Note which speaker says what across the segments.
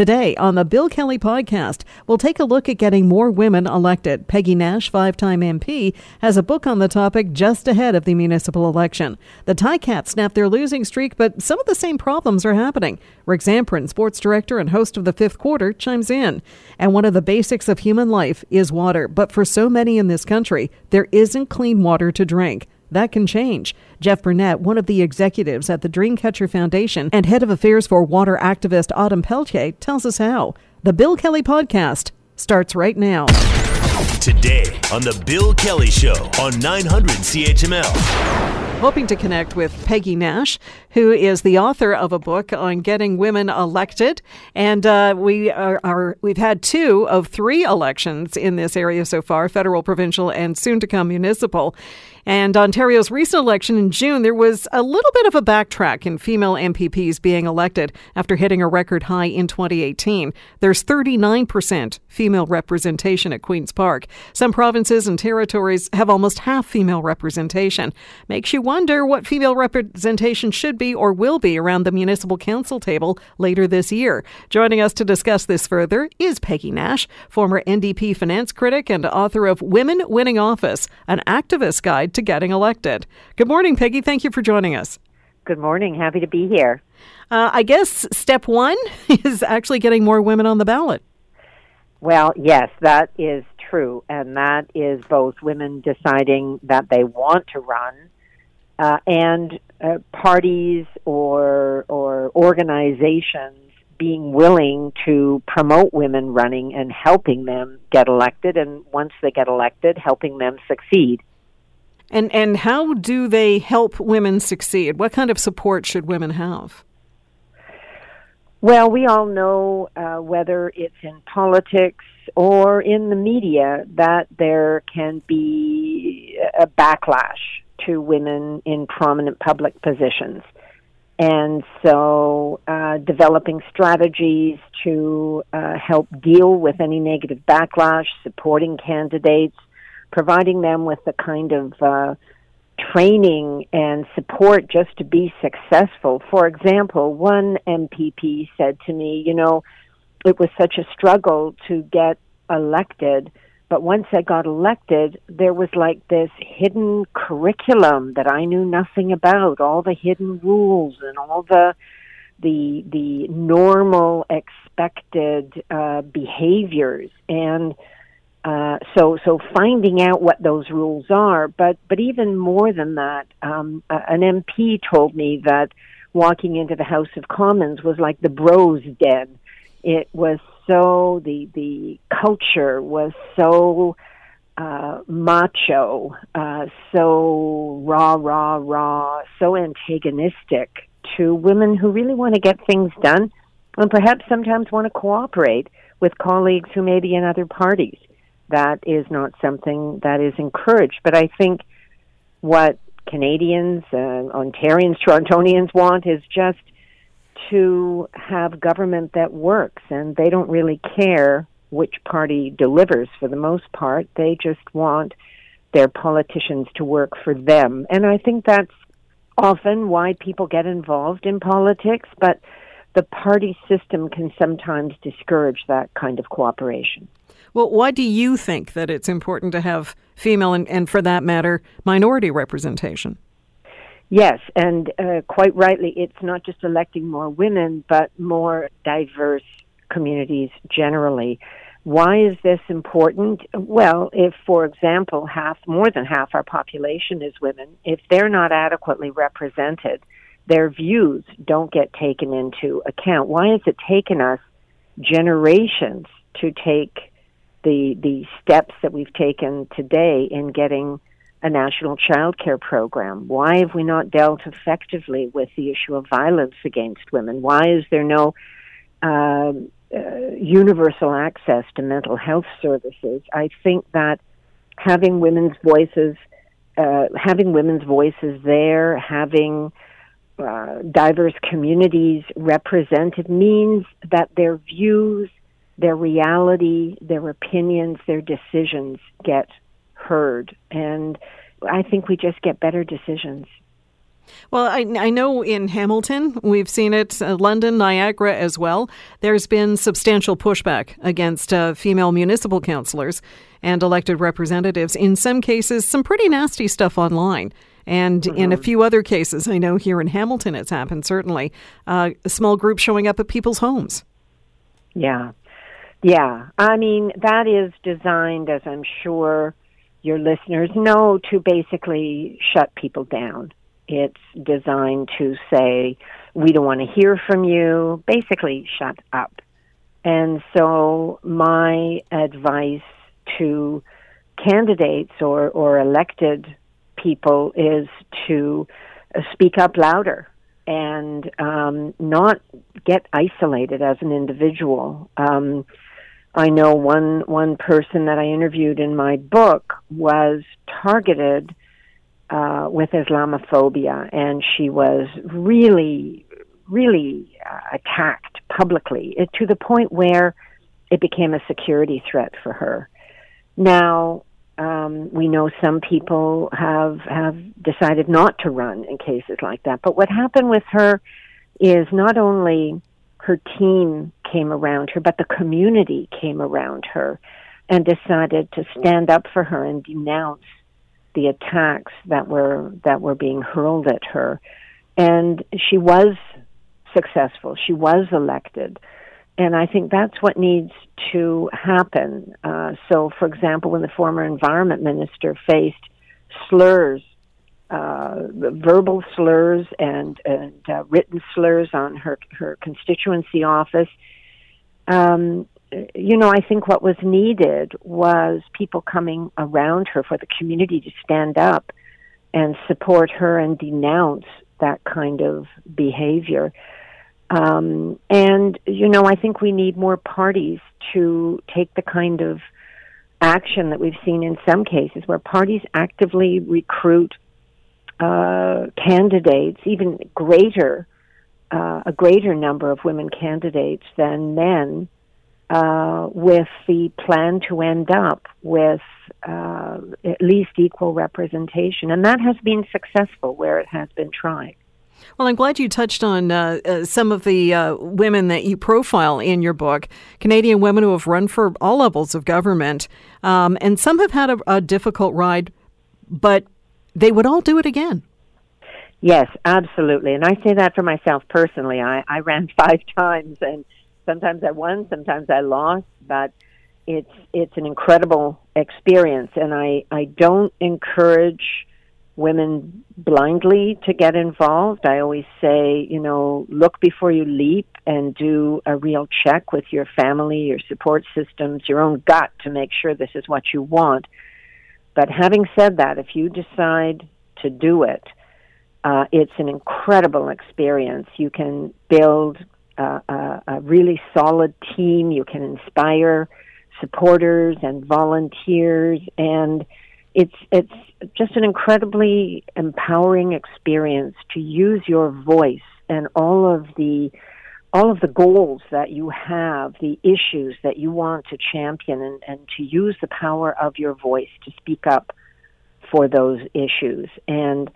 Speaker 1: Today on the Bill Kelly podcast, we'll take a look at getting more women elected. Peggy Nash, five time MP, has a book on the topic just ahead of the municipal election. The Ticats snapped their losing streak, but some of the same problems are happening. Rick Zamperin, sports director and host of the fifth quarter, chimes in. And one of the basics of human life is water, but for so many in this country, there isn't clean water to drink. That can change. Jeff Burnett, one of the executives at the Dreamcatcher Foundation and head of affairs for water activist Autumn Peltier, tells us how. The Bill Kelly Podcast starts right now.
Speaker 2: Today on The Bill Kelly Show on 900 CHML
Speaker 1: hoping to connect with Peggy Nash, who is the author of a book on getting women elected. And uh, we are, are, we've had two of three elections in this area so far: federal, provincial, and soon to come municipal. And Ontario's recent election in June, there was a little bit of a backtrack in female MPPs being elected after hitting a record high in 2018. There's 39% female representation at Queen's Park. Some provinces and territories have almost half female representation. Makes you wonder what female representation should be or will be around the municipal council table later this year. Joining us to discuss this further is Peggy Nash, former NDP finance critic and author of Women Winning Office, an activist guide to getting elected. Good morning, Peggy. Thank you for joining us.
Speaker 3: Good morning. Happy to be here.
Speaker 1: Uh, I guess step one is actually getting more women on the ballot.
Speaker 3: Well, yes, that is true. And that is both women deciding that they want to run uh, and uh, parties or, or organizations being willing to promote women running and helping them get elected. And once they get elected, helping them succeed.
Speaker 1: And and how do they help women succeed? What kind of support should women have?
Speaker 3: Well, we all know uh, whether it's in politics or in the media that there can be a backlash to women in prominent public positions. And so, uh, developing strategies to uh, help deal with any negative backlash, supporting candidates, providing them with the kind of uh, training and support just to be successful. For example, one MPP said to me, you know, it was such a struggle to get elected, but once I got elected, there was like this hidden curriculum that I knew nothing about, all the hidden rules and all the the the normal expected uh, behaviors and uh, so so finding out what those rules are, but but even more than that, um, an MP told me that walking into the House of Commons was like the bros den. It was so the the culture was so uh, macho, uh, so raw, raw, raw, so antagonistic to women who really want to get things done, and perhaps sometimes want to cooperate with colleagues who may be in other parties that is not something that is encouraged. But I think what Canadians, uh, Ontarians, Torontonians want is just to have government that works, and they don't really care which party delivers for the most part. They just want their politicians to work for them. And I think that's often why people get involved in politics, but the party system can sometimes discourage that kind of cooperation.
Speaker 1: Well, why do you think that it's important to have female and, and for that matter, minority representation?
Speaker 3: Yes, and uh, quite rightly, it's not just electing more women, but more diverse communities generally. Why is this important? Well, if, for example, half, more than half our population is women, if they're not adequately represented, their views don't get taken into account. Why has it taken us generations to take the the steps that we've taken today in getting a national child care program? Why have we not dealt effectively with the issue of violence against women? Why is there no uh, uh, universal access to mental health services? I think that having women's voices, uh, having women's voices there, having uh, diverse communities represented means that their views their reality, their opinions, their decisions get heard. And I think we just get better decisions.
Speaker 1: Well, I, I know in Hamilton, we've seen it, uh, London, Niagara as well. There's been substantial pushback against uh, female municipal councillors and elected representatives. In some cases, some pretty nasty stuff online. And mm-hmm. in a mm-hmm. few other cases, I know here in Hamilton it's happened, certainly, uh, a small group showing up at people's homes.
Speaker 3: Yeah. Yeah. I mean, that is designed, as I'm sure your listeners know, to basically shut people down. It's designed to say, we don't want to hear from you, basically, shut up. And so, my advice to candidates or, or elected people is to speak up louder and um, not get isolated as an individual. Um, I know one one person that I interviewed in my book was targeted uh, with Islamophobia, and she was really, really uh, attacked publicly it, to the point where it became a security threat for her. Now, um, we know some people have have decided not to run in cases like that. But what happened with her is not only her team came around her, but the community came around her and decided to stand up for her and denounce the attacks that were that were being hurled at her. And she was successful. She was elected. And I think that's what needs to happen. Uh, so, for example, when the former environment minister faced slurs, uh, verbal slurs and, and uh, written slurs on her, her constituency office, um, you know, I think what was needed was people coming around her for the community to stand up and support her and denounce that kind of behavior. Um, and, you know, I think we need more parties to take the kind of action that we've seen in some cases where parties actively recruit uh, candidates, even greater, uh, a greater number of women candidates than men, uh, with the plan to end up with uh, at least equal representation. And that has been successful where it has been tried.
Speaker 1: Well, I'm glad you touched on uh, uh, some of the uh, women that you profile in your book, Canadian women who have run for all levels of government. Um, and some have had a, a difficult ride, but they would all do it again.
Speaker 3: Yes, absolutely. And I say that for myself personally. I, I ran five times and sometimes I won, sometimes I lost, but it's it's an incredible experience and I, I don't encourage women blindly to get involved. I always say, you know, look before you leap and do a real check with your family, your support systems, your own gut to make sure this is what you want. But having said that, if you decide to do it, uh, it's an incredible experience. You can build uh, a, a really solid team. You can inspire supporters and volunteers and it's it's just an incredibly empowering experience to use your voice and all of the all of the goals that you have, the issues that you want to champion, and, and to use the power of your voice to speak up for those issues. And,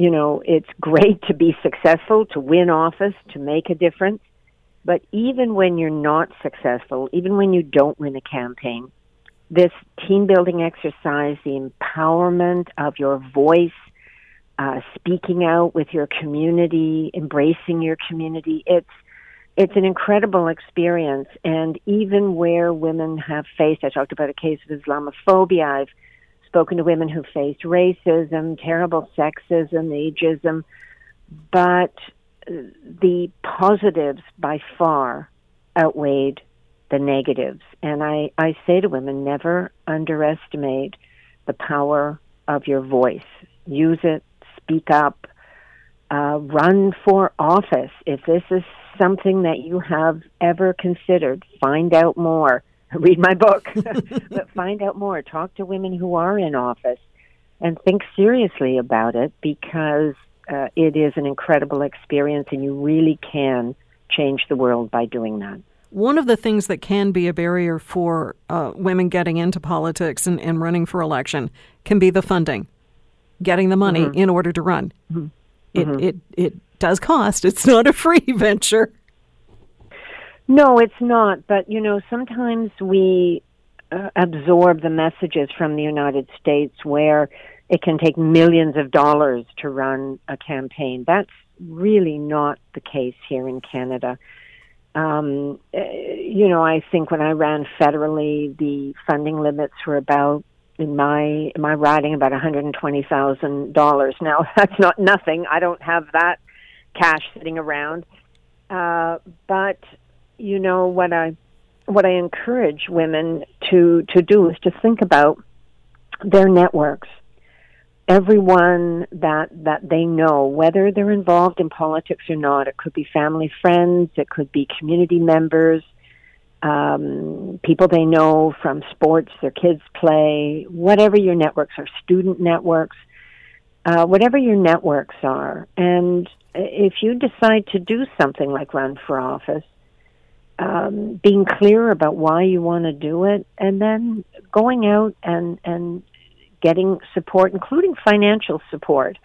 Speaker 3: you know, it's great to be successful, to win office, to make a difference. But even when you're not successful, even when you don't win a campaign, this team building exercise, the empowerment of your voice, uh, speaking out with your community, embracing your community, it's it's an incredible experience. And even where women have faced, I talked about a case of Islamophobia. I've spoken to women who faced racism, terrible sexism, ageism, but the positives by far outweighed the negatives. And I, I say to women, never underestimate the power of your voice. Use it, speak up, uh, run for office. If this is something that you have ever considered, find out more. Read my book, but find out more. Talk to women who are in office and think seriously about it because uh, it is an incredible experience and you really can change the world by doing that.
Speaker 1: One of the things that can be a barrier for uh, women getting into politics and, and, running for election can be the funding, getting the money mm-hmm. in order to run. Mm-hmm. it, mm-hmm. it, it does cost. It's not a free venture.
Speaker 3: No, it's not. But, you know, sometimes we uh, absorb the messages from the United States where it can take millions of dollars to run a campaign. That's really not the case here in Canada. Um, uh, you know, I think when I ran federally, the funding limits were about in my in my riding about one hundred and twenty thousand dollars. Now that's not nothing. I don't have that cash sitting around. Uh, but you know what I what I encourage women to to do is to think about their networks. Everyone that that they know, whether they're involved in politics or not, it could be family friends, it could be community members, um, people they know from sports, their kids play, whatever your networks are, student networks, uh, whatever your networks are. And if you decide to do something like run for office, um, being clear about why you want to do it, and then going out and and getting support, including financial support,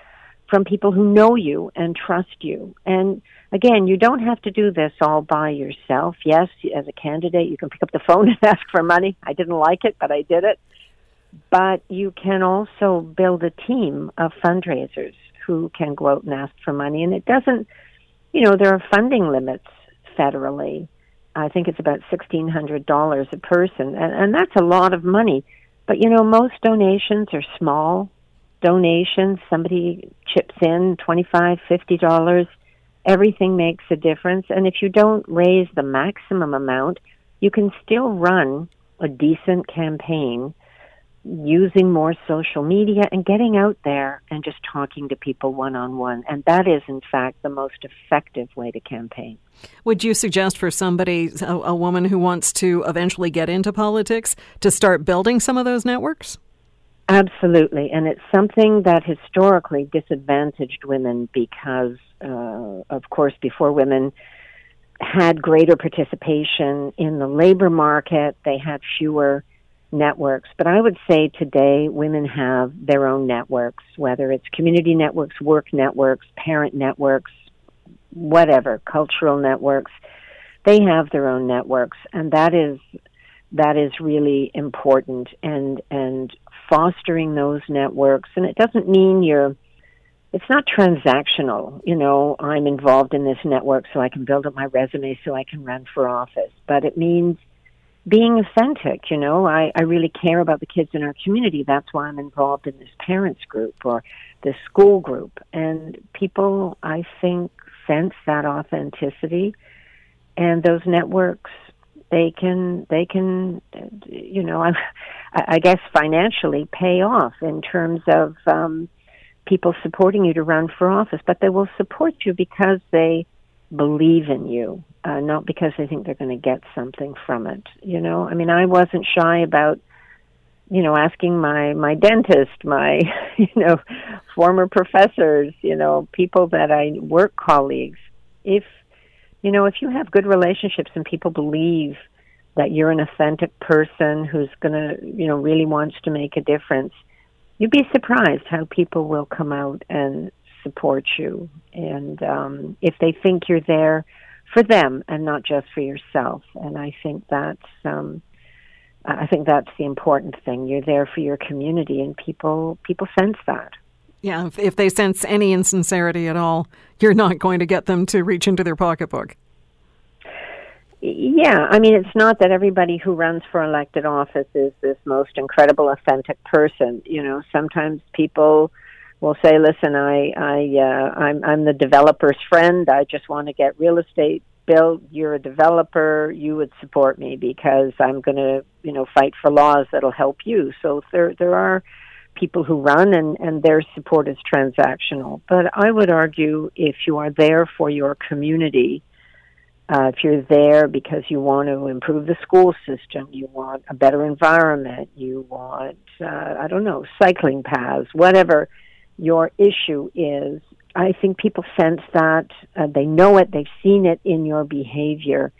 Speaker 3: from people who know you and trust you. And again, you don't have to do this all by yourself. Yes, as a candidate, you can pick up the phone and ask for money. I didn't like it, but I did it. But you can also build a team of fundraisers who can go out and ask for money. And it doesn't, you know, there are funding limits federally. I think it's about sixteen hundred dollars a person, and, and that's a lot of money. But you know, most donations are small donations. Somebody chips in twenty five, fifty dollars. Everything makes a difference, and if you don't raise the maximum amount, you can still run a decent campaign using more social media and getting out there and just talking to people one on one. And that is, in fact, the most effective way to campaign.
Speaker 1: Would you suggest for somebody, a, a, woman who wants to eventually get into politics, to start building some of those networks?
Speaker 3: Absolutely. And it's something that historically disadvantaged women because, uh, of course, before women had greater participation in the labor market, they had fewer networks. But I would say today women have their own networks, whether it's community networks, work networks, parent networks, whatever, cultural networks. They have their own networks, and that is that is really important. And and fostering those networks, and it doesn't mean you're it's not transactional. You know, I'm involved in this network so I can build up my resume so I can run for office. But it means being authentic, you know, I, I really care about the kids in our community. That's why I'm involved in this parents group or this school group. And people, I think, sense that authenticity. And those networks, they can, they can, you know, I, I guess financially pay off in terms of um, people supporting you to run for office. But they will support you because they believe in you uh, not because they think they're going to get something from it. You know, I mean, I wasn't shy about, you know, asking my my dentist, my you know, former professors, you know, people that I work colleagues, if you know, if you have good relationships and people believe that you're an authentic person who's going to, you know, really wants to make a difference, you'd be surprised how people will come out and support you. And um, if they think you're there for them and not just for yourself. And I think that's um, I think that's the important thing. You're there for your community, and people people sense that.
Speaker 1: Yeah, if, if they sense any insincerity at all, you're not going to get them to reach into their pocketbook.
Speaker 3: Yeah, I mean, it's not that everybody who runs for elected office is this most incredible, authentic person. You know, sometimes people will say, "Listen, I, I, uh, I'm, I'm the developer's friend. I just want to get real estate built. You're a developer. You would support me because I'm going to, you know, fight for laws that'll help you." So there, there are people who run, and and their support is transactional. But I would argue, if you are there for your community. Uh, if you're there because you want to improve the school system, you want a better environment, you want, uh, I don't know, cycling paths, whatever your issue is. I think people sense that uh, they know it, they've seen it in your behavior,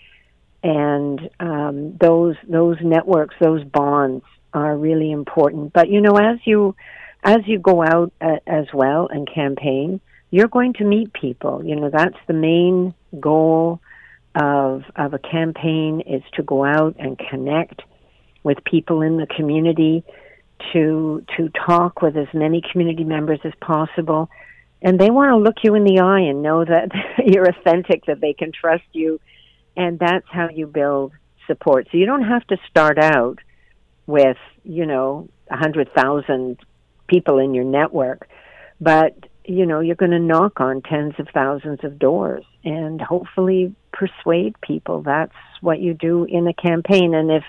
Speaker 3: and um, those those networks, those bonds are really important. But you know, as you as you go out uh, as well and campaign, you're going to meet people. You know, that's the main goal of of a campaign is to go out and connect with people in the community, to to talk with as many community members as possible. And they want to look you in the eye and know that you're authentic, that they can trust you, and that's how you build support. So you don't have to start out with, you know, a hundred thousand people in your network, but you know, you're going to knock on tens of thousands of doors and hopefully persuade people. That's what you do in a campaign. And if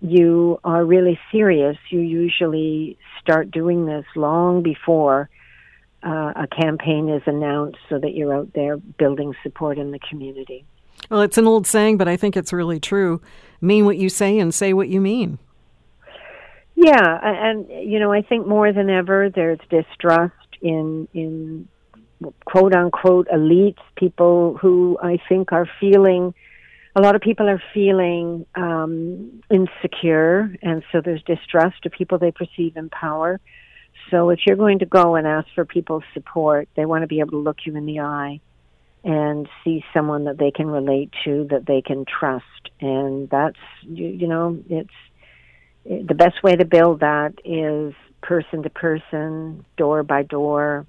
Speaker 3: you are really serious, you usually start doing this long before uh, a campaign is announced so that you're out there building support in the community.
Speaker 1: Well, it's an old saying, but I think it's really true. Mean what you say and say what you mean.
Speaker 3: Yeah, and you know, I think more than ever there's distrust in in quote unquote elites, people who I think are feeling a lot of people are feeling um, insecure, and so there's distrust of people they perceive in power. So if you're going to go and ask for people's support, they want to be able to look you in the eye and see someone that they can relate to, that they can trust, and that's you, you know it's it, the best way to build that is person to person, door by door,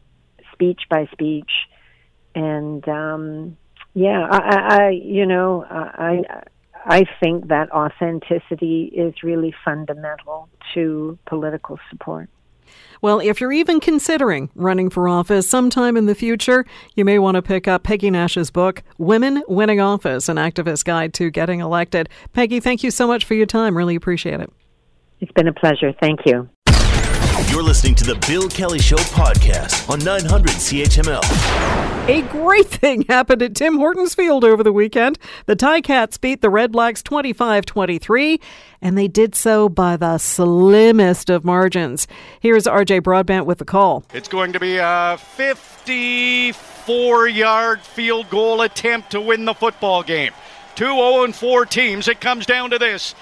Speaker 3: speech by speech, and um, yeah, I, I you know I I think that authenticity is really fundamental to political support.
Speaker 1: Well, if you're even considering running for office sometime in the future, you may want to pick up Peggy Nash's book, Women Winning Office An Activist Guide to Getting Elected. Peggy, thank you so much for your time. Really appreciate it.
Speaker 3: It's been a pleasure. Thank you.
Speaker 2: You're listening to the Bill Kelly Show podcast on 900 CHML.
Speaker 1: A great thing happened at Tim Hortons Field over the weekend. The Ticats beat the Redblacks 25 23, and they did so by the slimmest of margins. Here's RJ Broadbent with the call.
Speaker 4: It's going to be a 54 yard field goal attempt to win the football game. Two 0 4 teams. It comes down to this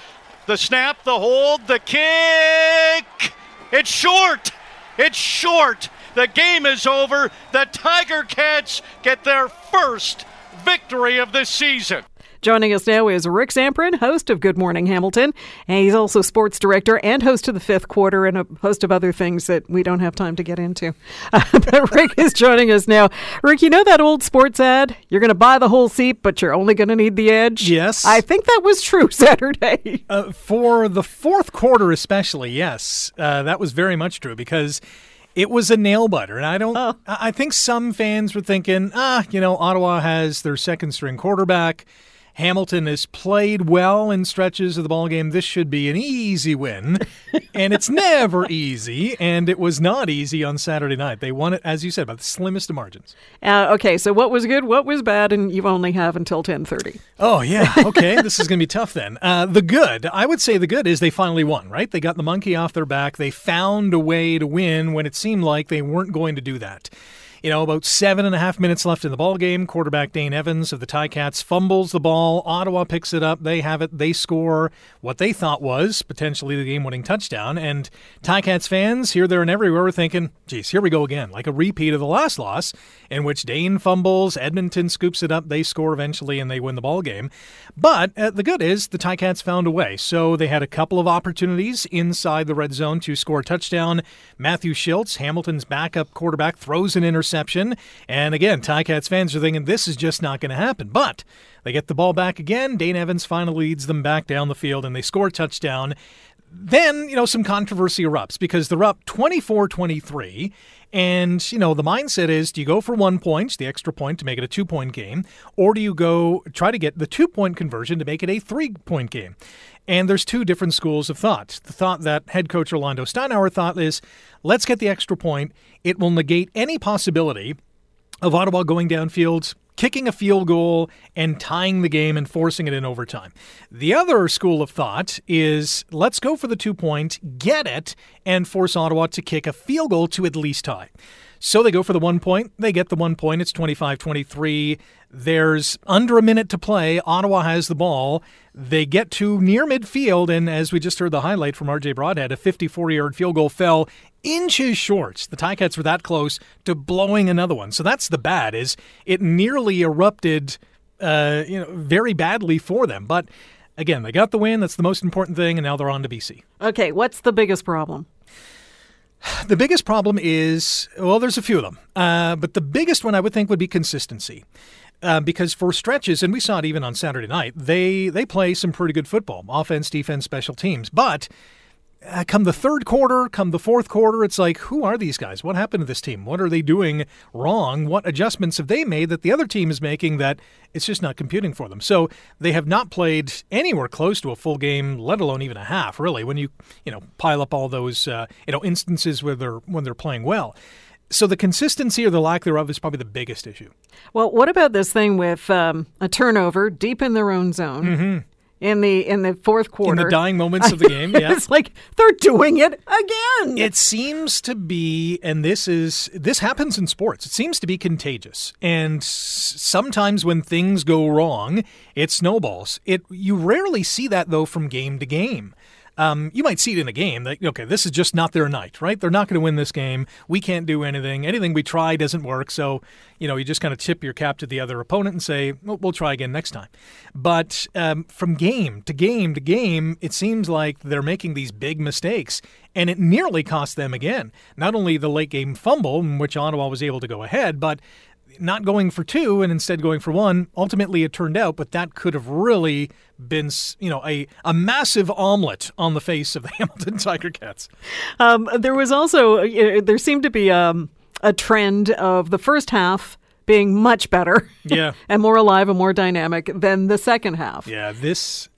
Speaker 4: the snap, the hold, the kick. It's short. It's short. The game is over. The Tiger Cats get their first victory of the season.
Speaker 1: Joining us now is Rick Zamperin, host of Good Morning Hamilton, and he's also sports director and host of the fifth quarter and a host of other things that we don't have time to get into. Uh, but Rick is joining us now. Rick, you know that old sports ad? You're going to buy the whole seat, but you're only going to need the edge?
Speaker 5: Yes.
Speaker 1: I think that was true Saturday.
Speaker 5: Uh, for the fourth quarter, especially, yes. Uh, that was very much true because it was a nail biter. And I don't, oh. I think some fans were thinking, ah, you know, Ottawa has their second string quarterback. Hamilton has played well in stretches of the ball game. This should be an easy win, and it's never easy. And it was not easy on Saturday night. They won it, as you said, by the slimmest of margins.
Speaker 1: Uh, okay, so what was good, what was bad, and you only have until ten thirty.
Speaker 5: Oh yeah, okay. this is going to be tough then. Uh, the good, I would say, the good is they finally won. Right? They got the monkey off their back. They found a way to win when it seemed like they weren't going to do that. You know, about seven and a half minutes left in the ball game. Quarterback Dane Evans of the Ticats fumbles the ball. Ottawa picks it up. They have it. They score what they thought was potentially the game-winning touchdown. And Ticats fans here, there, and everywhere were thinking, "Geez, here we go again, like a repeat of the last loss, in which Dane fumbles, Edmonton scoops it up, they score eventually, and they win the ball game." But uh, the good is the Ticats found a way. So they had a couple of opportunities inside the red zone to score a touchdown. Matthew Shiltz, Hamilton's backup quarterback, throws an interception interception. And again, Ticats fans are thinking this is just not going to happen. But they get the ball back again. Dane Evans finally leads them back down the field and they score a touchdown. Then, you know, some controversy erupts because they're up 24 23. And, you know, the mindset is do you go for one point, the extra point to make it a two point game, or do you go try to get the two point conversion to make it a three point game? And there's two different schools of thought. The thought that head coach Orlando Steinauer thought is let's get the extra point. It will negate any possibility of Ottawa going downfield, kicking a field goal, and tying the game and forcing it in overtime. The other school of thought is let's go for the two point, get it, and force Ottawa to kick a field goal to at least tie. So they go for the one point. They get the one point. It's 25 23. There's under a minute to play. Ottawa has the ball. They get to near midfield, and as we just heard the highlight from RJ Broadhead, a 54 yard field goal fell inches short. The Ticats were that close to blowing another one. So that's the bad is it nearly erupted, uh, you know, very badly for them. But again, they got the win. That's the most important thing, and now they're on to BC.
Speaker 1: Okay, what's the biggest problem?
Speaker 5: The biggest problem is well, there's a few of them, uh, but the biggest one I would think would be consistency. Uh, because for stretches, and we saw it even on Saturday night, they they play some pretty good football, offense, defense, special teams. But uh, come the third quarter, come the fourth quarter, it's like, who are these guys? What happened to this team? What are they doing wrong? What adjustments have they made that the other team is making that it's just not computing for them? So they have not played anywhere close to a full game, let alone even a half. Really, when you you know pile up all those uh, you know instances where they're when they're playing well. So the consistency or the lack thereof is probably the biggest issue.
Speaker 1: Well, what about this thing with um, a turnover deep in their own zone?
Speaker 5: Mm-hmm
Speaker 1: in the in the fourth quarter.
Speaker 5: In the dying moments of the game, yeah.
Speaker 1: it's like they're doing it again.
Speaker 5: It seems to be and this is this happens in sports. It seems to be contagious. And sometimes when things go wrong, it snowballs. It you rarely see that though from game to game. Um, you might see it in a game that, okay, this is just not their night, right? They're not going to win this game. We can't do anything. Anything we try doesn't work. So, you know, you just kind of tip your cap to the other opponent and say, well, try again next time. But um, from game to game to game, it seems like they're making these big mistakes. And it nearly cost them again. Not only the late game fumble, in which Ottawa was able to go ahead, but not going for two and instead going for one. Ultimately, it turned out, but that could have really been, you know, a, a massive omelet on the face of the Hamilton Tiger Cats.
Speaker 1: Um, there was also, there seemed to be um, a trend of the first half being much better
Speaker 5: yeah.
Speaker 1: and more alive and more dynamic than the second half.
Speaker 5: Yeah, this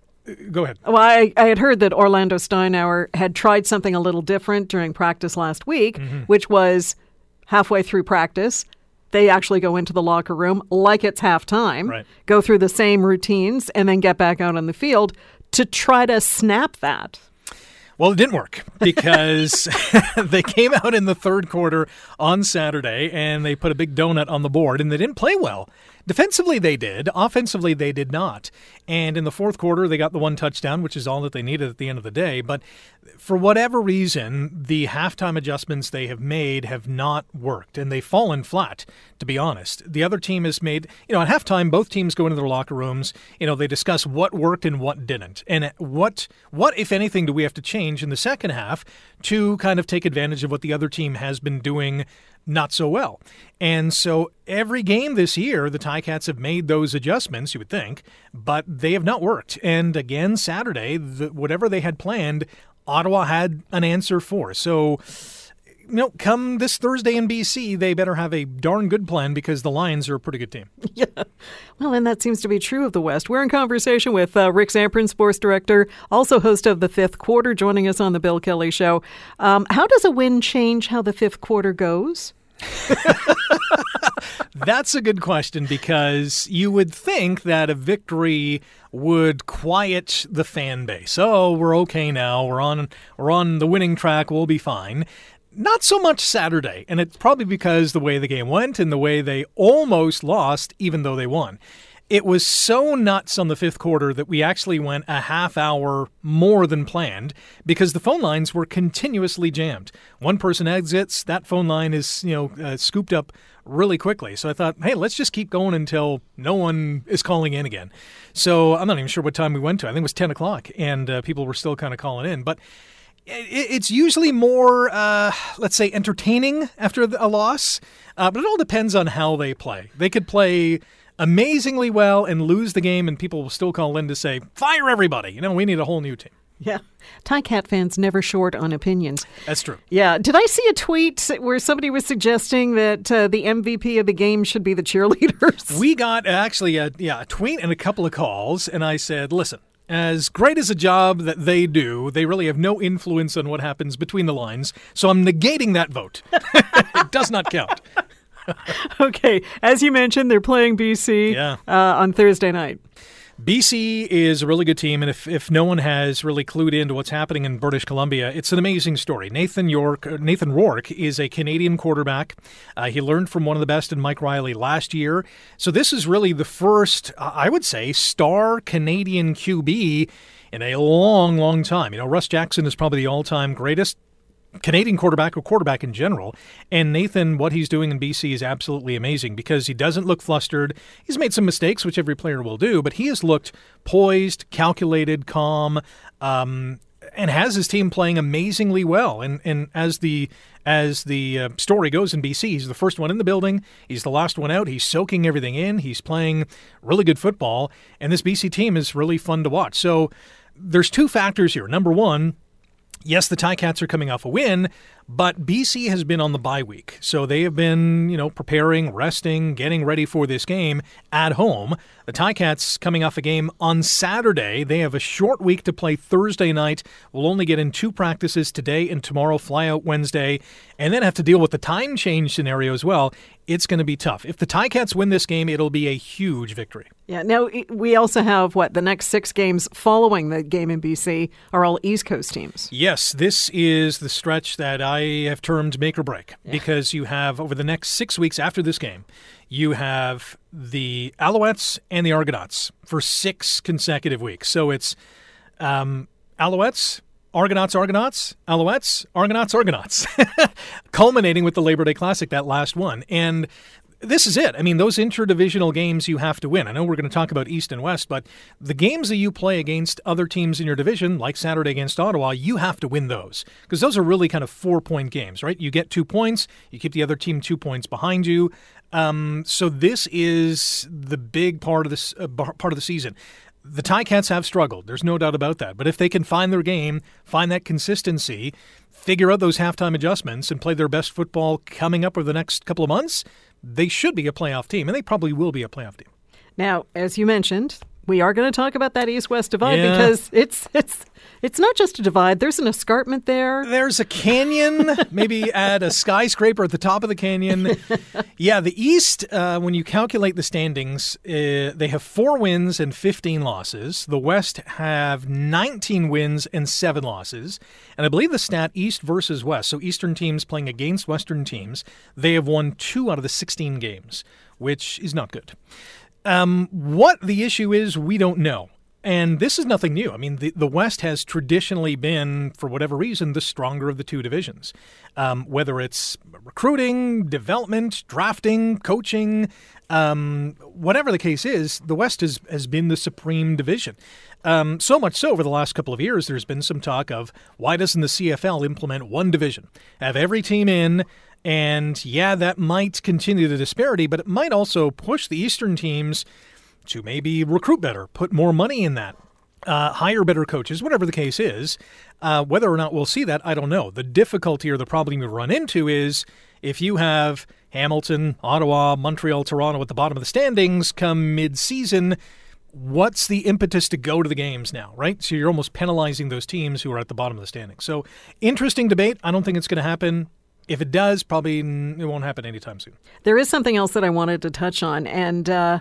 Speaker 5: go ahead.
Speaker 1: Well, I, I, had heard that Orlando Steinauer had tried something a little different during practice last week, mm-hmm. which was halfway through practice, they actually go into the locker room like it's halftime,
Speaker 5: right.
Speaker 1: go through the same routines, and then get back out on the field to try to snap that.
Speaker 5: Well, it didn't work because they came out in the third quarter on Saturday and they put a big donut on the board and they didn't play well. Defensively, they did. Offensively, they did not. And in the fourth quarter, they got the one touchdown, which is all that they needed at the end of the day. But for whatever reason, the halftime adjustments they have made have not worked, and they've fallen flat, to be honest. The other team has made, you know, at halftime, both teams go into their locker rooms. You know, they discuss what worked and what didn't. And what, what, if anything, do we have to change in the second half to kind of take advantage of what the other team has been doing not so well. And so every game this year, the Ticats have made those adjustments, you would think, but they have not worked. And again, Saturday, the, whatever they had planned, Ottawa had an answer for. So, you know, come this Thursday in BC, they better have a darn good plan because the Lions are a pretty good team.
Speaker 1: Yeah. Well, and that seems to be true of the West. We're in conversation with uh, Rick Zamperin, sports director, also host of the fifth quarter, joining us on the Bill Kelly Show. Um, how does a win change how the fifth quarter goes?
Speaker 5: That's a good question because you would think that a victory would quiet the fan base. Oh, we're okay now. We're on we're on the winning track. We'll be fine. Not so much Saturday, and it's probably because the way the game went and the way they almost lost even though they won. It was so nuts on the fifth quarter that we actually went a half hour more than planned because the phone lines were continuously jammed. One person exits, that phone line is you know uh, scooped up really quickly. So I thought, hey, let's just keep going until no one is calling in again. So I'm not even sure what time we went to. I think it was 10 o'clock, and uh, people were still kind of calling in, but it's usually more, uh, let's say, entertaining after a loss, uh, but it all depends on how they play. They could play amazingly well and lose the game, and people will still call in to say, fire everybody. You know, we need a whole new team.
Speaker 1: Yeah. Cat fans never short on opinions.
Speaker 5: That's true.
Speaker 1: Yeah. Did I see a tweet where somebody was suggesting that uh, the MVP of the game should be the cheerleaders?
Speaker 5: We got actually a, yeah, a tweet and a couple of calls, and I said, listen, as great as a job that they do, they really have no influence on what happens between the lines. So I'm negating that vote. it does not count.
Speaker 1: okay. As you mentioned, they're playing BC
Speaker 5: yeah.
Speaker 1: uh, on Thursday night.
Speaker 5: BC is a really good team, and if, if no one has really clued into what's happening in British Columbia, it's an amazing story. Nathan York, uh, Nathan Rourke is a Canadian quarterback. Uh, he learned from one of the best in Mike Reilly last year. So this is really the first, I would say, star Canadian QB in a long, long time. You know, Russ Jackson is probably the all-time greatest Canadian quarterback or quarterback in general. And Nathan, what he's doing in BC is absolutely amazing because he doesn't look flustered. He's made some mistakes, which every player will do, but he has looked poised, calculated, calm, um, and has his team playing amazingly well. And and as the as the uh, story goes in BC, he's the first one in the building. He's the last one out. He's soaking everything in. He's playing really good football, and this BC team is really fun to watch. So there's two factors here. Number one, yes, the Ticats are coming off a win, but BC has been on the bye week. So they have been, you know, preparing, resting, getting ready for this game at home. The Ticats coming off a game on Saturday. They have a short week to play Thursday night. We'll only get in two practices today and tomorrow, fly out Wednesday, and then have to deal with the time change scenario as well. It's going to be tough. If the Ticats win this game, it'll be a huge victory.
Speaker 1: Yeah. Now we also have what the next six games following the game in BC are all East Coast teams.
Speaker 5: Yes, this is the stretch that I have termed make or break yeah. because you have over the next six weeks after this game, you have the Alouettes and the Argonauts for six consecutive weeks. So it's um, Alouettes, Argonauts, Argonauts, Alouettes, Argonauts, Argonauts, culminating with the Labor Day Classic, that last one. And this is it. I mean, those interdivisional games you have to win. I know we're going to talk about East and West, but the games that you play against other teams in your division, like Saturday against Ottawa, you have to win those because those are really kind of four point games, right? You get two points, you keep the other team two points behind you. Um, so this is the big part of this uh, part of the season. The Ticats have struggled. There's no doubt about that. But if they can find their game, find that consistency, figure out those halftime adjustments, and play their best football coming up over the next couple of months, they should be a playoff team, and they probably will be a playoff team.
Speaker 1: Now, as you mentioned, we are going to talk about that east-west divide yeah. because it's it's it's not just a divide. There's an escarpment there.
Speaker 5: There's a canyon. maybe add a skyscraper at the top of the canyon. yeah, the East. Uh, when you calculate the standings, uh, they have four wins and 15 losses. The West have 19 wins and seven losses. And I believe the stat East versus West. So Eastern teams playing against Western teams. They have won two out of the 16 games, which is not good. Um, what the issue is, we don't know. And this is nothing new. I mean, the, the West has traditionally been, for whatever reason, the stronger of the two divisions. Um, whether it's recruiting, development, drafting, coaching, um, whatever the case is, the West has, has been the supreme division. Um, so much so, over the last couple of years, there's been some talk of why doesn't the CFL implement one division? Have every team in, and yeah, that might continue the disparity, but it might also push the Eastern teams to maybe recruit better, put more money in that, uh, hire better coaches, whatever the case is. Uh, whether or not we'll see that, I don't know. The difficulty or the problem you run into is if you have Hamilton, Ottawa, Montreal, Toronto at the bottom of the standings come mid season, what's the impetus to go to the games now, right? So you're almost penalizing those teams who are at the bottom of the standings. So interesting debate. I don't think it's going to happen. If it does, probably it won't happen anytime soon.
Speaker 1: There is something else that I wanted to touch on, and uh,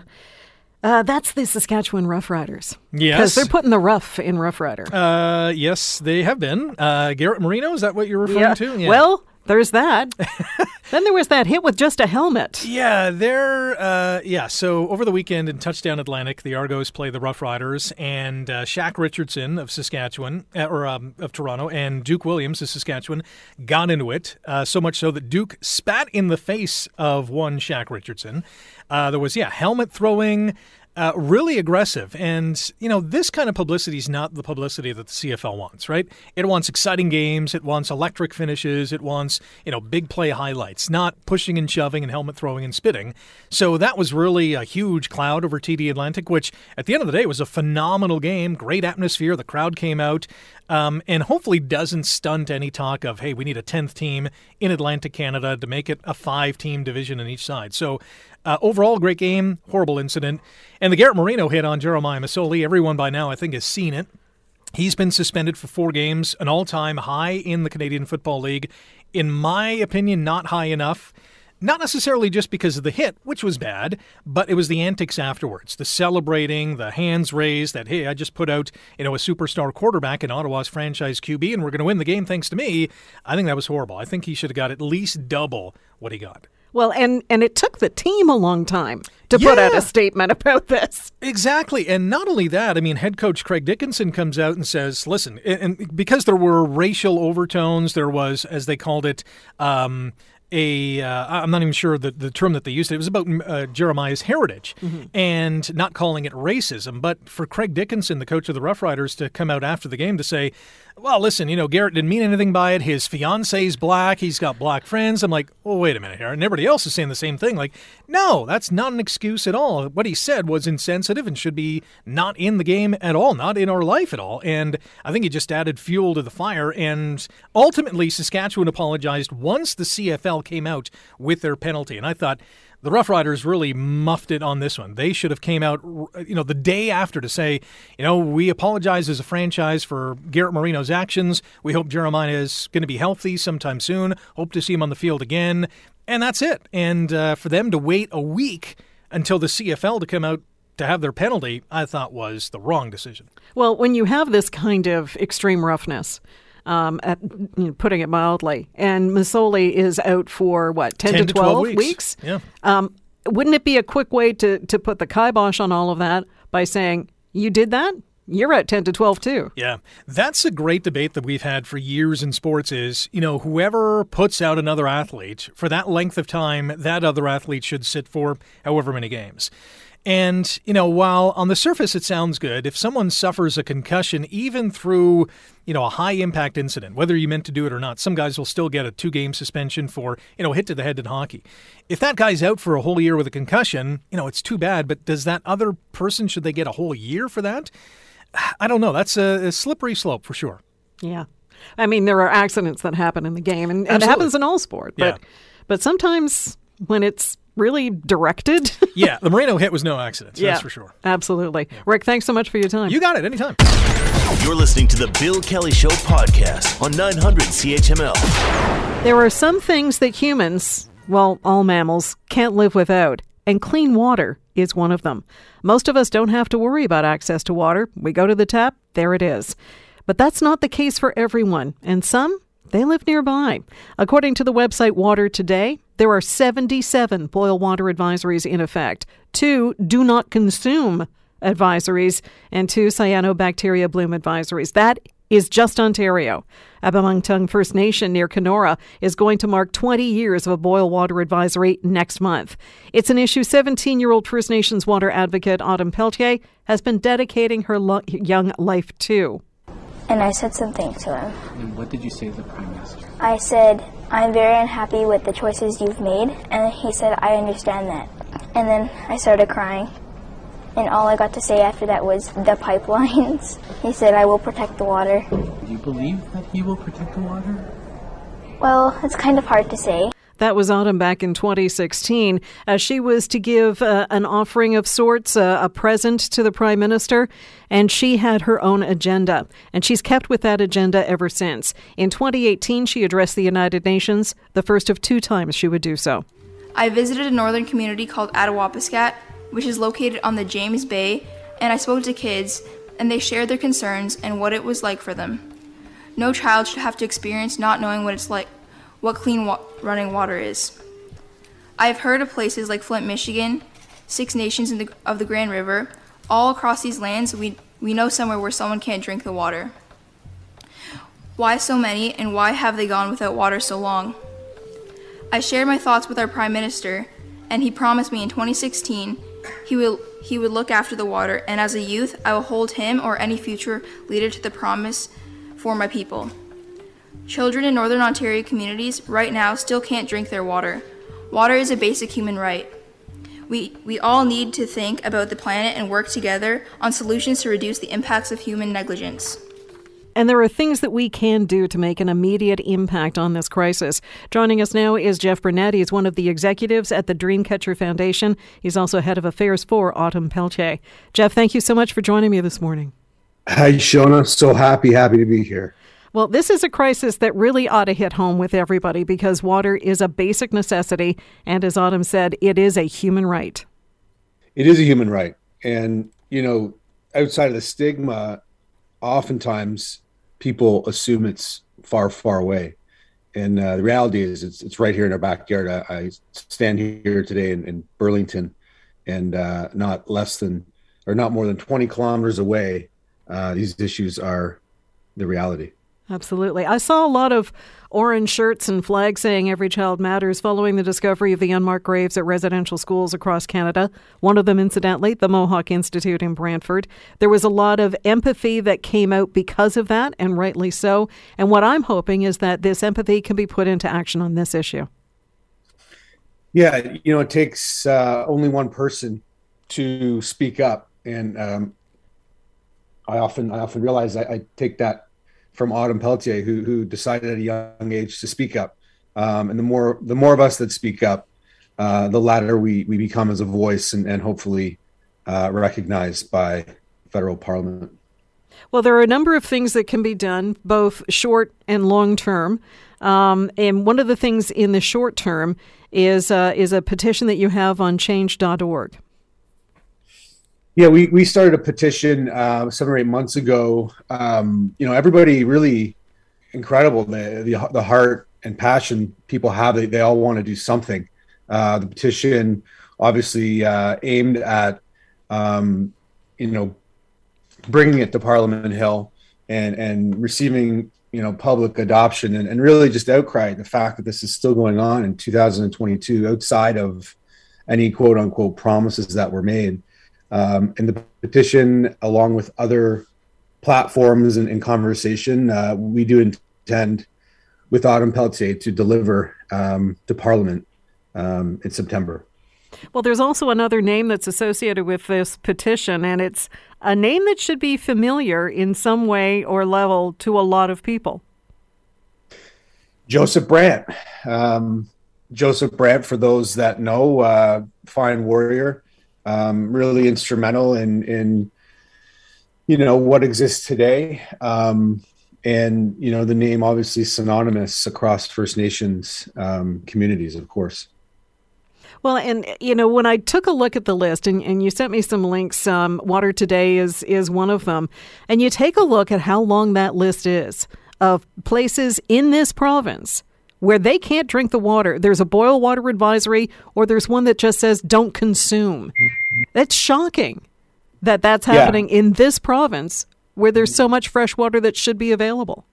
Speaker 1: uh, that's the Saskatchewan Roughriders.
Speaker 5: Yes.
Speaker 1: Because they're putting the rough in Roughrider.
Speaker 5: Uh, yes, they have been. Uh, Garrett Marino, is that what you're referring
Speaker 1: yeah.
Speaker 5: to?
Speaker 1: Yeah. Well, there's that. then there was that hit with just a helmet.
Speaker 5: Yeah, there. Uh, yeah, so over the weekend in Touchdown Atlantic, the Argos play the Roughriders, and uh, Shaq Richardson of Saskatchewan, uh, or um, of Toronto, and Duke Williams of Saskatchewan got into it. Uh, so much so that Duke spat in the face of one Shaq Richardson. Uh, there was, yeah, helmet throwing uh, really aggressive. And, you know, this kind of publicity is not the publicity that the CFL wants, right? It wants exciting games, it wants electric finishes, it wants, you know, big play highlights, not pushing and shoving and helmet throwing and spitting. So that was really a huge cloud over TD Atlantic, which at the end of the day was a phenomenal game, great atmosphere. The crowd came out. Um, and hopefully doesn't stunt any talk of, hey, we need a 10th team in Atlantic Canada to make it a five team division in each side. So uh, overall, great game, horrible incident. And the Garrett Marino hit on Jeremiah Masoli, everyone by now, I think, has seen it. He's been suspended for four games, an all time high in the Canadian Football League. In my opinion, not high enough. not necessarily just because of the hit, which was bad, but it was the antics afterwards, the celebrating, the hands raised that hey, I just put out you know a superstar quarterback in Ottawa's franchise QB, and we're going to win the game thanks to me. I think that was horrible. I think he should have got at least double what he got.
Speaker 1: Well, and and it took the team a long time to put out a statement about this.
Speaker 5: Exactly. And not only that, I mean, head coach Craig Dickenson comes out and says, listen, and and because there were racial overtones, there was, as they called it, um, a uh, I'm not even sure the, the term that they used. It was about uh, Jeremiah's heritage and not calling it racism. But for Craig Dickenson, the coach of the Roughriders, to come out after the game to say, well, listen, you know, Garrett didn't mean anything by it. His fiance's black. He's got black friends. I'm like, oh, wait a minute here. And everybody else is saying the same thing. Like, no, that's not an excuse at all. What he said was insensitive and should be not in the game at all, not in our life at all. And I think he just added fuel to the fire. And ultimately, Saskatchewan apologized once the CFL came out with their penalty. And I thought, the Roughriders really muffed it on this one. They should have came out, you know, the day after to say, you know, we apologize as a franchise for Garrett Marino's actions. We hope Jeremiah is going to be healthy sometime soon. Hope to see him on the field again, and that's it. And uh, for them to wait a week until the CFL to come out to have their penalty, I thought was the wrong decision.
Speaker 1: Well, when you have this kind of extreme roughness, um, at, you know, putting it mildly, and Masoli is out for what, 10,
Speaker 5: 10
Speaker 1: to 12,
Speaker 5: weeks. Yeah.
Speaker 1: Um, wouldn't it be a quick way to, to put the kibosh on all of that by saying, you did that? You're at 10 to 12 too.
Speaker 5: Yeah, that's a great debate that we've had for years in sports is, you know, whoever puts out another athlete for that length of time, that other athlete should sit for however many games. And, you know, while on the surface it sounds good, if someone suffers a concussion, even through, you know, a high impact incident, whether you meant to do it or not, some guys will still get a two game suspension for, you know, hit to the head in hockey. If that guy's out for a whole year with a concussion, you know, it's too bad, but does that other person, should they get a whole year for that? I don't know. That's a, a slippery slope for sure.
Speaker 1: Yeah. I mean, there are accidents that happen in the game, and, and it happens in all sport. But,
Speaker 5: Yeah.
Speaker 1: but sometimes when it's really directed,
Speaker 5: Yeah, the Marino hit was no accident.
Speaker 1: yeah,
Speaker 5: That's for sure.
Speaker 1: Absolutely. Rick, thanks so much for your time.
Speaker 5: You got it anytime.
Speaker 2: You're listening to the Bill Kelly Show podcast on 900 CHML.
Speaker 1: There are some things that humans, well, all mammals, can't live without, and clean water is one of them. Most of us don't have to worry about access to water. We go to the tap, there it is. But that's not the case for everyone, and some, they live nearby. According to the website Water Today, there are 77 boil water advisories in effect, two do not consume advisories, and two cyanobacteria bloom advisories. That is just Ontario. Abamangtung First Nation near Kenora is going to mark 20 years of a boil water advisory next month. It's an issue 17 year old First Nations water advocate Autumn Peltier has been dedicating her lo- young life to.
Speaker 6: and I said something to him.
Speaker 7: And what did you say to the Prime Minister?
Speaker 6: I said, I'm very unhappy with the choices you've made, and he said, I understand that. And then I started crying, and all I got to say after that was, the pipelines. He said, I will protect the water.
Speaker 7: Do you believe that he will protect the water?
Speaker 6: Well, it's kind of hard to say.
Speaker 1: That was Autumn back in 2016. Uh, she was to give uh, an offering of sorts, uh, a present to the Prime Minister, and she had her own agenda. And she's kept with that agenda ever since. In 2018, she addressed the United Nations, the first of two times she would do so.
Speaker 8: I visited a northern community called Attawapiskat, which is located on the James Bay, and I spoke to kids, and they shared their concerns and what it was like for them. No child should have to experience not knowing what it's like, what clean wa- running water is. I have heard of places like Flint, Michigan, Six Nations the, of the Grand River. All across these lands, we, we know somewhere where someone can't drink the water. Why so many, and why have they gone without water so long? I shared my thoughts with our Prime Minister, and he promised me in 2016 he will he would look after the water, and as a youth, I will hold him or any future leader to the promise for my people. Children in Northern Ontario communities right now still can't drink their water. Water is a basic human right. We, we all need to think about the planet and work together on solutions to reduce the impacts of human negligence.
Speaker 1: And there are things that we can do to make an immediate impact on this crisis. Joining us now is Jeff Burnett. He's one of the executives at the Dreamcatcher Foundation. He's also head of affairs for Autumn Peltier. Jeff, thank you so much for joining me this morning.
Speaker 9: Hi, Shona. So happy, happy to be here.
Speaker 1: Well, this is a crisis that really ought to hit home with everybody because water is a basic necessity. And as Autumn said, it is a human right.
Speaker 9: It is a human right. And, you know, outside of the stigma, oftentimes people assume it's far, far away. And uh, the reality is, it's, it's right here in our backyard. I, I stand here today in, in Burlington, and uh, not less than, or not more than 20 kilometers away, uh, these issues are the reality.
Speaker 1: Absolutely. I saw a lot of orange shirts and flags saying Every Child Matters following the discovery of the unmarked graves at residential schools across Canada. One of them, incidentally, the Mohawk Institute in Brantford. There was a lot of empathy that came out because of that, and rightly so. And what I'm hoping is that this empathy can be put into action on this issue.
Speaker 9: Yeah, you know, it takes uh, only one person to speak up, and um, I often I often realize I, I take that from Autumn Pelletier, who who decided at a young age to speak up. Um, and the more the more of us that speak up, uh, the louder we we become as a voice, and, and hopefully uh, recognized by federal parliament.
Speaker 1: Well, there are a number of things that can be done, both short and long term. Um, and one of the things in the short term is uh, is a petition that you have on Change.org.
Speaker 9: Yeah, we, we started a petition uh, seven or eight months ago. Um, you know, everybody really incredible the, the, the heart and passion people have. They, they all want to do something. Uh, the petition obviously uh, aimed at um, you know bringing it to Parliament Hill and and receiving you know public adoption and, and really just outcry the fact that this is still going on in 2022 outside of any quote unquote promises that were made. Um, and the petition, along with other platforms and, and conversation, uh, we do intend with Autumn Pelletier to deliver um, to Parliament um, in September.
Speaker 1: Well, there's also another name that's associated with this petition, and it's a name that should be familiar in some way or level to a lot of people.
Speaker 9: Joseph Brant. Um, Joseph Brant, for those that know, uh, fine warrior, um, really instrumental in in you know what exists today. Um, and you know the name obviously synonymous across first nations um, communities of course.
Speaker 1: Well, and you know, when I took a look at the list, and, and you sent me some links, um, Water Today is is one of them, and you take a look at how long that list is of places in this province where they can't drink the water. There's a boil water advisory, or there's one that just says don't consume. That's shocking that that's happening yeah. in this province where there's so much fresh water that should be available.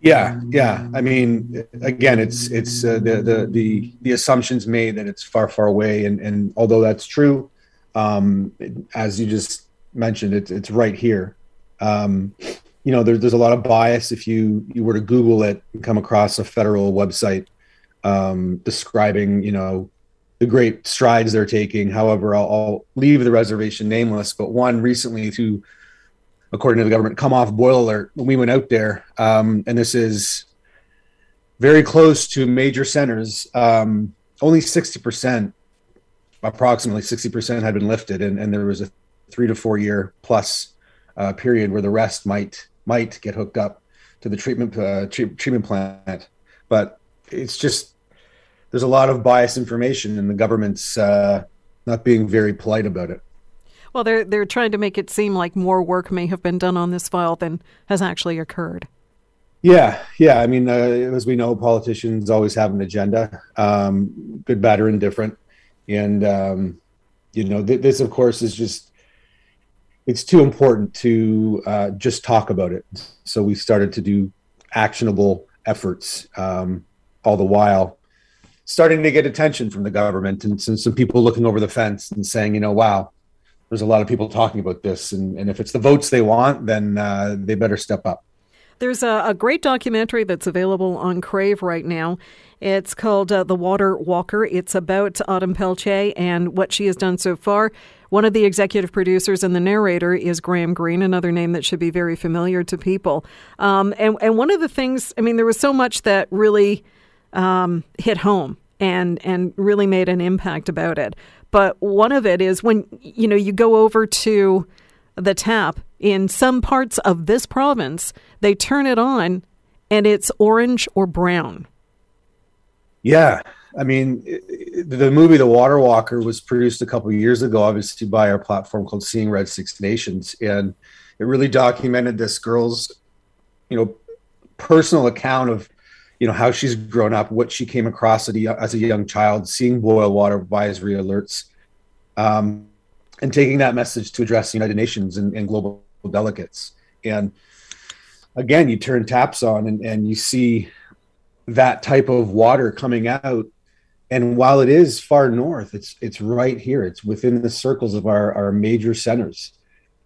Speaker 9: Yeah, yeah. I mean, again, it's it's uh, the the the the assumptions made that it's far far away, and and although that's true, um, as you just mentioned, it's it's right here. Um, you know, there, there's a lot of bias if you you were to Google it and come across a federal website um, describing, you know, the great strides they're taking. However, I'll, I'll, leave the reservation nameless. But one recently, to according to the government, come off boil alert when we went out there, um, and this is very close to major centers. Um, only sixty percent, approximately sixty percent, had been lifted, and, and there was a three to four year plus uh, period where the rest might might get hooked up to the treatment uh, treatment plant. But it's just there's a lot of biased information, and the government's uh, not being very polite about it.
Speaker 1: Well, they're they're trying to make it seem like more work may have been done on this file than has actually occurred.
Speaker 9: Yeah, yeah. I mean, uh, as we know, politicians always have an agenda, um, good, bad, or indifferent, and um, you know, th- this, of course, is just it's too important to uh, just talk about it. So we started to do actionable efforts, um, all the while starting to get attention from the government and some, some people looking over the fence and saying, you know, wow, there's a lot of people talking about this, and, and if it's the votes they want, then uh, they better step up.
Speaker 1: There's a, a, great documentary that's available on Crave right now. It's called uh, The Water Walker. It's about Autumn Pelletier and what she has done so far. One of the executive producers and the narrator is Graham Greene, another name that should be very familiar to people. Um, and, and one of the things, I mean, there was so much that really um, hit home and and really made an impact about it. But one of it is when you know you go over to the tap in some parts of this province, they turn it on and it's orange or brown.
Speaker 9: Yeah, I mean, the movie The Water Walker was produced a couple years ago, obviously by our platform called Seeing Red Six Nations, and it really documented this girl's, you know, personal account of, you know, how she's grown up, what she came across as a, young child, seeing boil water advisory alerts, um, and taking that message to address the United Nations and, and global delegates. And again, you turn taps on and, and you see that type of water coming out. And while it is far north it's it's right here. It's within the circles of our our major centers.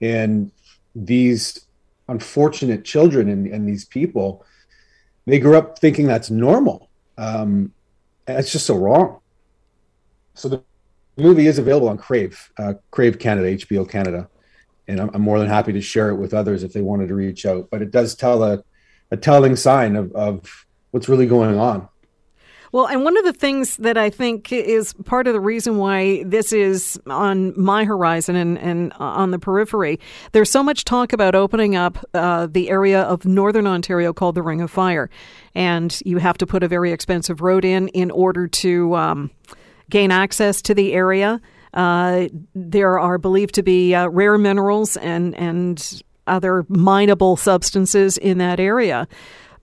Speaker 9: And these unfortunate children and, and these people they grew up thinking that's normal. Um it's just so wrong. So the movie is available on crave uh, crave canada hbo canada. And I'm, I'm more than happy to share it with others if they wanted to reach out. But it does tell a, a telling sign of, of what's really going on
Speaker 1: well, and one of the things that I think is part of the reason why this is on my horizon and, and on the periphery, there's so much talk about opening up uh, the area of northern Ontario called the Ring of Fire. And you have to put a very expensive road in in order to um, gain access to the area. Uh, there are believed to be uh, rare minerals and, and other mineable substances in that area.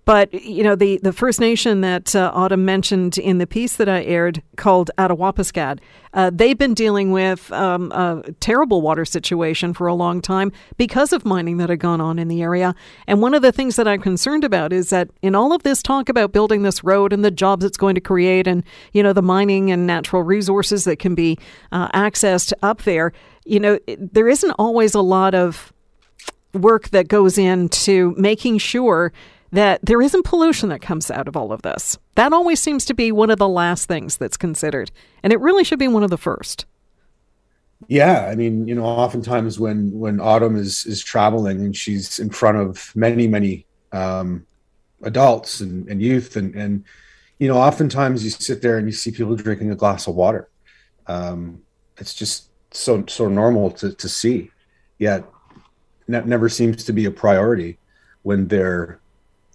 Speaker 1: But you know, the the First Nation that uh, Autumn mentioned in the piece that I aired called Attawapiskat, uh, they've been dealing with um, a terrible water situation for a long time because of mining that had gone on in the area. And one of the things that I'm concerned about is that in all of this talk about building this road and the jobs it's going to create, and you know, the mining and natural resources that can be uh, accessed up there, you know, there isn't always a lot of work that goes into making sure that there isn't pollution that comes out of all of this. That always seems to be one of the last things that's considered, and it really should be one of the first.
Speaker 9: Yeah, I mean, you know, oftentimes when when Autumn is is traveling and she's in front of many many um, adults and, and youth and and you know, oftentimes you sit there and you see people drinking a glass of water. Um, it's just so so normal to to see, yet ne- never seems to be a priority when they're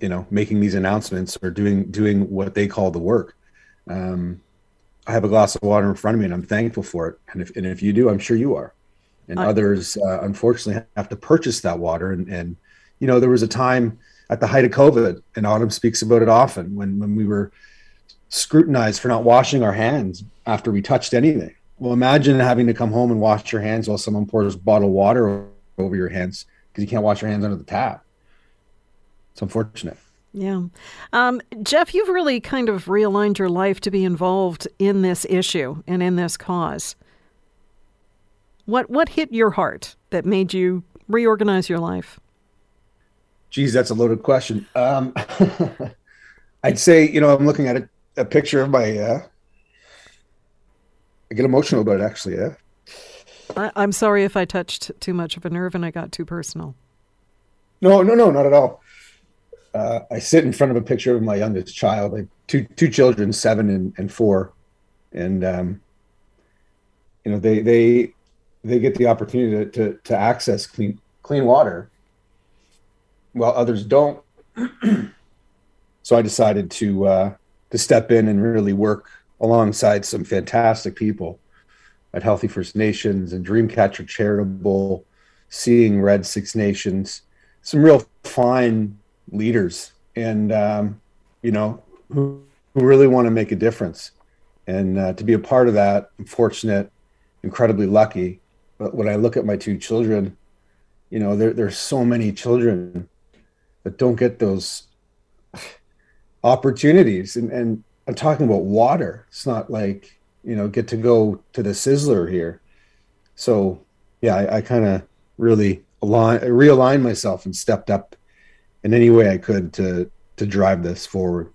Speaker 9: you know making these announcements or doing doing what they call the work. Um, i have a glass of water in front of me and i'm thankful for it. And if, and if you do i'm sure you are. And I, others uh, unfortunately have to purchase that water. And, and you know there was a time at the height of covid and autumn speaks about it often when when we were scrutinized for not washing our hands after we touched anything. Well imagine having to come home and wash your hands while someone pours bottled water over your hands because you can't wash your hands under the tap it's unfortunate.
Speaker 1: Yeah. Um, Jeff, you've really kind of realigned your life to be involved in this issue and in this cause. What what hit your heart that made you reorganize your life?
Speaker 9: Geez, that's a loaded question. Um, I'd say, you know, I'm looking at a, a picture of my. Uh, I get emotional about it, actually. Yeah.
Speaker 1: I, I'm sorry if I touched too much of a nerve and I got too personal.
Speaker 9: No, no, no, not at all uh, I sit in front of a picture of my youngest child, two two children, seven and, and four, and um, you know they they they get the opportunity to, to, to access clean clean water, while others don't. so I decided to uh, to step in and really work alongside some fantastic people at Healthy First Nations and Dreamcatcher Charitable, Seeing Red Six Nations, some real fine leaders. And um, you know who, who really want to make a difference. And uh, to be a part of that i'm fortunate incredibly lucky. But when i look at my two children you know there, there's so many children that don't get those opportunities. And, and i'm talking about water. It's not like you know get to go to the sizzler here. So yeah i, I kind of really align realigned myself and stepped up in any way I could to to drive this forward.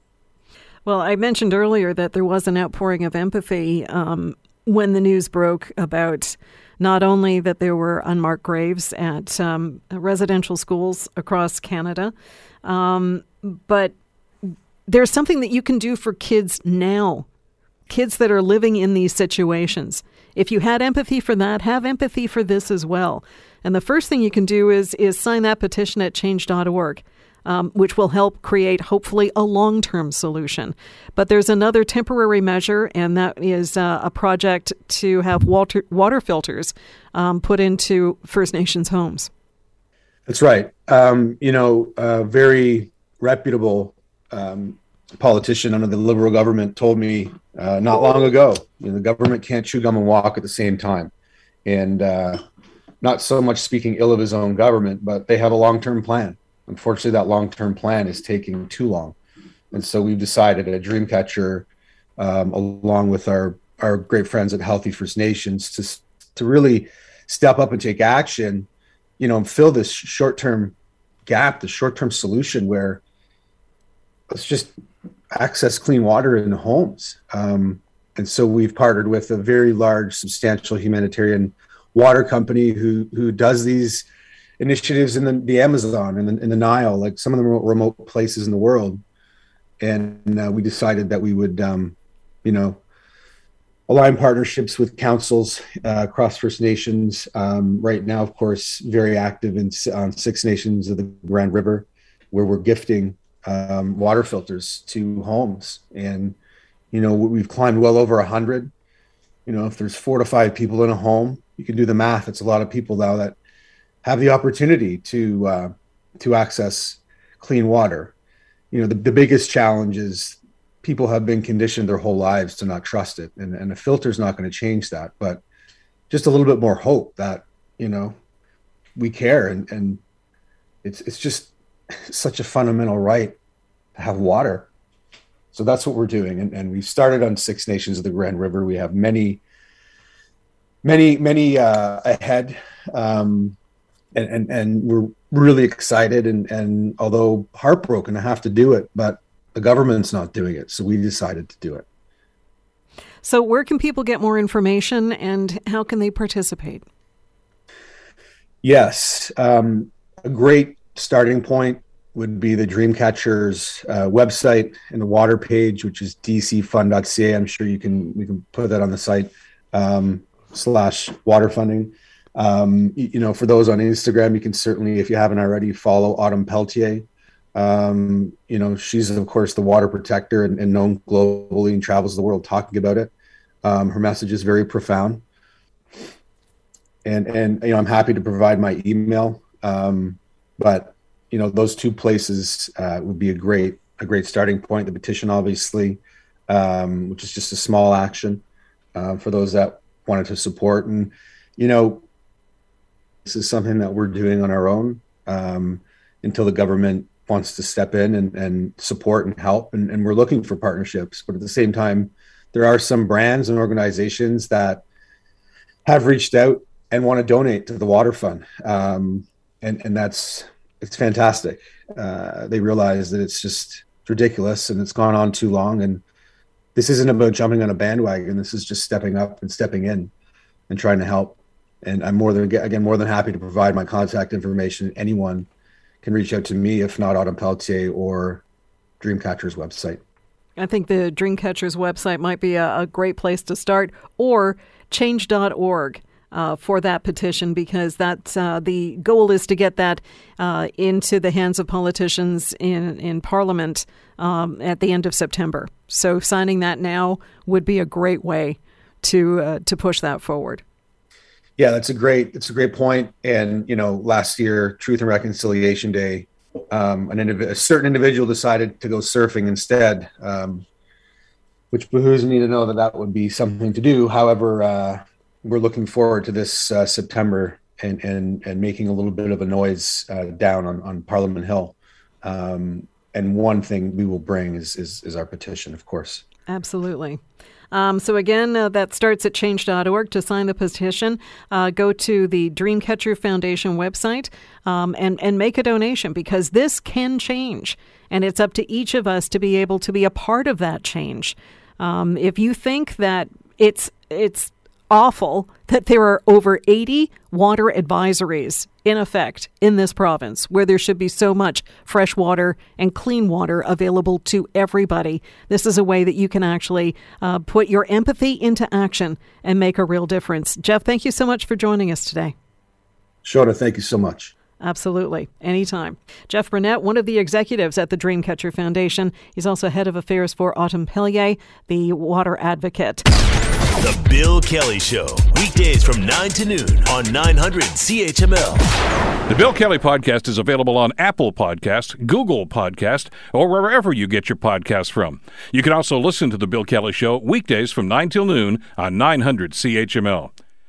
Speaker 1: Well, I mentioned earlier that there was an outpouring of empathy um, when the news broke about not only that there were unmarked graves at um, residential schools across Canada, um, but there's something that you can do for kids now, kids that are living in these situations. If you had empathy for that, have empathy for this as well. And the first thing you can do is is sign that petition at change.org. um, which will help create, hopefully, a long term solution. But there's another temporary measure, and that is uh, a project to have water, water filters um, put into First Nations homes.
Speaker 9: That's right. Um, you know, a very reputable um, politician under the Liberal government told me uh, not long ago you know, the government can't chew gum and walk at the same time. And uh, not so much speaking ill of his own government, but they have a long term plan. Unfortunately, that long term plan is taking too long. And so we've decided at Dreamcatcher, um, along with our, our great friends at Healthy First Nations, to, to really step up and take action you know, fill this short term gap, the short term solution where let's just access clean water in homes. Um, and so we've partnered with a very large, substantial humanitarian water company who who does these initiatives in the, the Amazon and in, in, the Nile, like some of the remote places in the world. And uh, we decided that we would, um, you know, align partnerships with councils uh, across First Nations. Um, right now, of course, very active in on Six Nations of the Grand River, where we're gifting um, water filters to homes. And you know, we've climbed well over a hundred. You know, if there's four to five people in a home, you can do the math. It's a lot of people now that have the opportunity to uh, to access clean water. You know, the, the biggest challenge is people have been conditioned their whole lives to not trust it and, and a is not going to change that but just a little bit more hope that you know we care and and it's it's just such a fundamental right to have water. So that's what we're doing and, and we've started on six nations of the grand river. We have many many many uh, ahead. Um, and, and and we're really excited and and although heartbroken to have to do it but the government's not doing it, so we decided to do it.
Speaker 1: So, where can people get more information and how can they participate?
Speaker 9: Yes, um, a great starting point would be the Dreamcatcher's uh, website and the water page, which is dcfund.ca. I'm sure you can we can put that on the site um, slash water funding. Um, you, know, for those on Instagram, you can certainly, if you haven't already, follow Autumn Peltier um, you know, she's of course the water protector and, and, known globally and travels the world talking about it. Um, her message is very profound, and and you know I'm happy to provide my email. Um, but you know those two places uh, would be a great a great starting point. The petition, obviously, um, which is just a small action uh, for those that wanted to support, and you know this is something that we're doing on our own um, until the government wants to step in and, and support and help. And, and we're looking for partnerships but at the same time there are some brands and organizations that have reached out and want to donate to the water fund. Um, and and that's it's fantastic. Uh, they realize that it's just ridiculous and it's gone on too long. And this isn't about jumping on a bandwagon. This is just stepping up and stepping in and trying to help and i'm more than again more than happy to provide my contact information anyone can reach out to me, if not Autumn Peltier or Dreamcatcher's website.
Speaker 1: I think the Dreamcatcher's website might be a, a great place to start, or change.org. Uh, for that petition because that's uh, the goal is to get that uh, into the hands of politicians in in Parliament um, at the end of September. So signing that now would be a great way to uh, to push that forward.
Speaker 9: Yeah, that's a great it's a great point. And you know, last year, Truth and Reconciliation Day, um, an indiv- a certain individual decided to go surfing instead, um, which behooves me to know that that would be something to do. However, uh, we're looking forward to this uh, September and and and making a little bit of a noise uh, down on on Parliament Hill. Um, and one thing we will bring is, is is our petition, of course.
Speaker 1: Absolutely. Um, so, again, uh, that starts at change.org. To sign the petition, uh, go to the Dreamcatcher Foundation website um, and, and make a donation because this can change. And it's up to each of us to be able to be a part of that change. Um, if you think that it's it's awful that there are over 80 water advisories in effect in this province where there should be so much fresh water and clean water available to everybody. This is a way that you can actually uh, put your empathy into action and make a real difference. Jeff, thank you so much for joining us today.
Speaker 9: Shona, thank you so much.
Speaker 1: Absolutely. Anytime. Jeff Burnett, one of the executives at the Dreamcatcher Foundation. He's also head of affairs for Autumn Peltier, the water advocate.
Speaker 2: The Bill Kelly Show, weekdays from 9 to noon on 900 CHML.
Speaker 10: The Bill Kelly Podcast is available on Apple Podcast, Google Podcast, or wherever you get your podcasts from. You can also listen to The Bill Kelly Show weekdays from 9 till noon on 900 CHML.